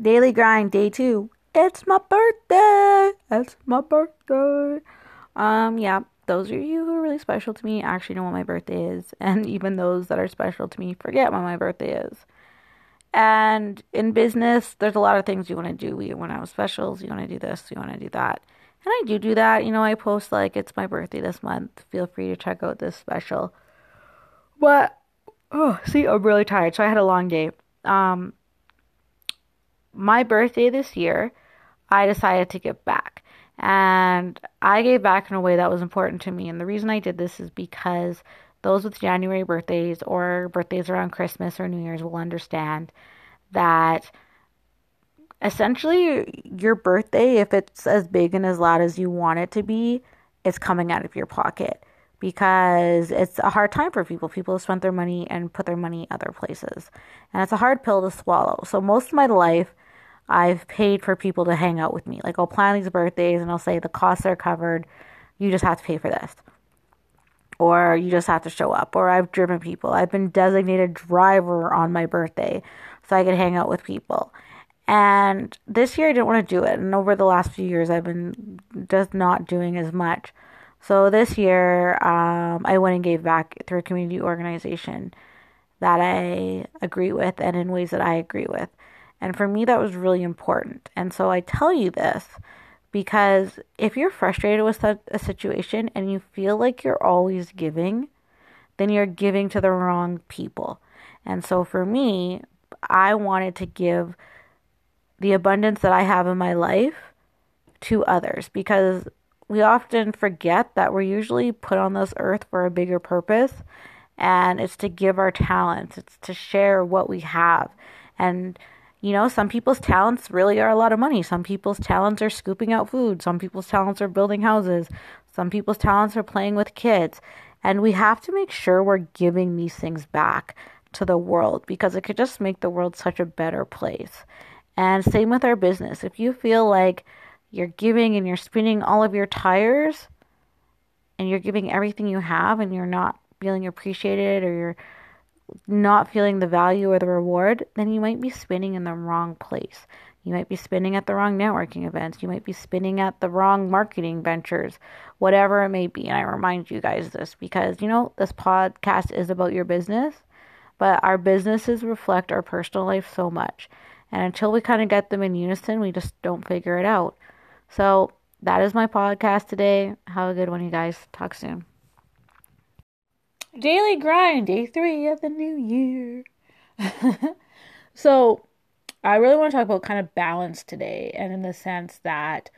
Daily grind day two. It's my birthday. It's my birthday. Um, yeah, those of you who are really special to me actually know what my birthday is, and even those that are special to me forget when my birthday is. And in business, there's a lot of things you want to do. You want to have specials, you want to do this, you want to do that. And I do do that. You know, I post like it's my birthday this month. Feel free to check out this special. But oh, see, I'm really tired. So I had a long day. Um, my birthday this year, I decided to give back. And I gave back in a way that was important to me. And the reason I did this is because those with January birthdays or birthdays around Christmas or New Year's will understand that essentially your birthday, if it's as big and as loud as you want it to be, is coming out of your pocket because it's a hard time for people. People have spent their money and put their money other places. And it's a hard pill to swallow. So most of my life, I've paid for people to hang out with me. Like I'll plan these birthdays and I'll say the costs are covered. You just have to pay for this. Or you just have to show up. Or I've driven people. I've been designated driver on my birthday so I could hang out with people. And this year I didn't want to do it. And over the last few years I've been just not doing as much. So this year um, I went and gave back through a community organization that I agree with and in ways that I agree with. And for me, that was really important. And so I tell you this because if you're frustrated with a situation and you feel like you're always giving, then you're giving to the wrong people. And so for me, I wanted to give the abundance that I have in my life to others because we often forget that we're usually put on this earth for a bigger purpose and it's to give our talents, it's to share what we have. And you know, some people's talents really are a lot of money. Some people's talents are scooping out food. Some people's talents are building houses. Some people's talents are playing with kids. And we have to make sure we're giving these things back to the world because it could just make the world such a better place. And same with our business. If you feel like you're giving and you're spinning all of your tires and you're giving everything you have and you're not feeling appreciated or you're not feeling the value or the reward, then you might be spinning in the wrong place. You might be spinning at the wrong networking events. You might be spinning at the wrong marketing ventures, whatever it may be. And I remind you guys this because, you know, this podcast is about your business, but our businesses reflect our personal life so much. And until we kind of get them in unison, we just don't figure it out. So that is my podcast today. Have a good one, you guys. Talk soon. Daily grind, day three of the new year. so, I really want to talk about kind of balance today, and in the sense that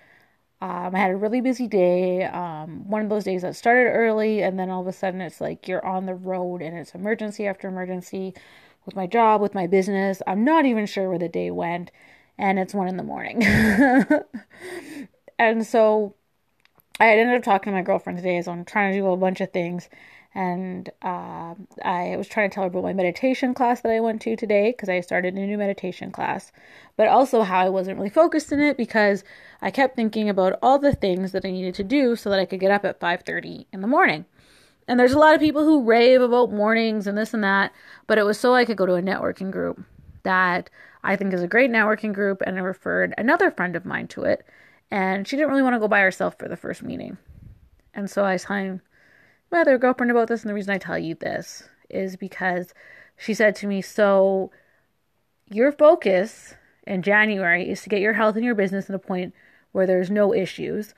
um, I had a really busy day. Um, one of those days that started early, and then all of a sudden it's like you're on the road and it's emergency after emergency with my job, with my business. I'm not even sure where the day went, and it's one in the morning. and so I ended up talking to my girlfriend today as I'm trying to do a bunch of things. And uh, I was trying to tell her about my meditation class that I went to today because I started a new meditation class, but also how I wasn't really focused in it because I kept thinking about all the things that I needed to do so that I could get up at 5:30 in the morning. And there's a lot of people who rave about mornings and this and that, but it was so I could go to a networking group that I think is a great networking group, and I referred another friend of mine to it, and she didn't really want to go by herself for the first meeting, and so I signed my other girlfriend about this, and the reason I tell you this is because she said to me, So, your focus in January is to get your health and your business in a point where there's no issues,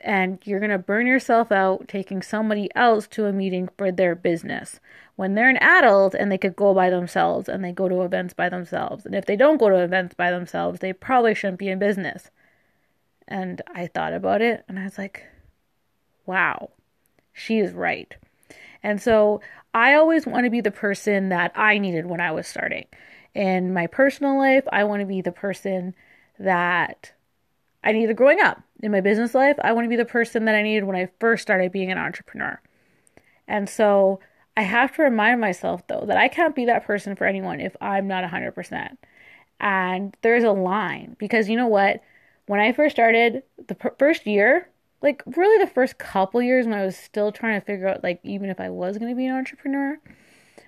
and you're going to burn yourself out taking somebody else to a meeting for their business when they're an adult and they could go by themselves and they go to events by themselves. And if they don't go to events by themselves, they probably shouldn't be in business. And I thought about it and I was like, wow she is right. And so I always want to be the person that I needed when I was starting. In my personal life, I want to be the person that I needed growing up. In my business life, I want to be the person that I needed when I first started being an entrepreneur. And so I have to remind myself, though, that I can't be that person for anyone if I'm not 100%. And there's a line because you know what? When I first started, the first year, like really the first couple years when I was still trying to figure out like even if I was going to be an entrepreneur,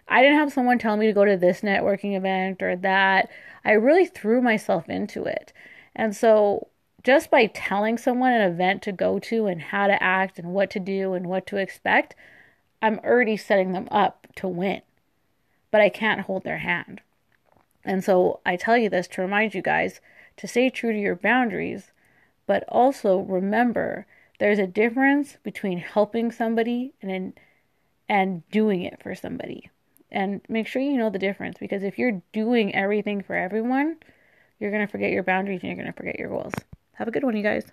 I didn't have someone tell me to go to this networking event or that. I really threw myself into it. And so just by telling someone an event to go to and how to act and what to do and what to expect, I'm already setting them up to win. But I can't hold their hand. And so I tell you this to remind you guys to stay true to your boundaries, but also remember there's a difference between helping somebody and and doing it for somebody. And make sure you know the difference because if you're doing everything for everyone, you're going to forget your boundaries and you're going to forget your goals. Have a good one, you guys.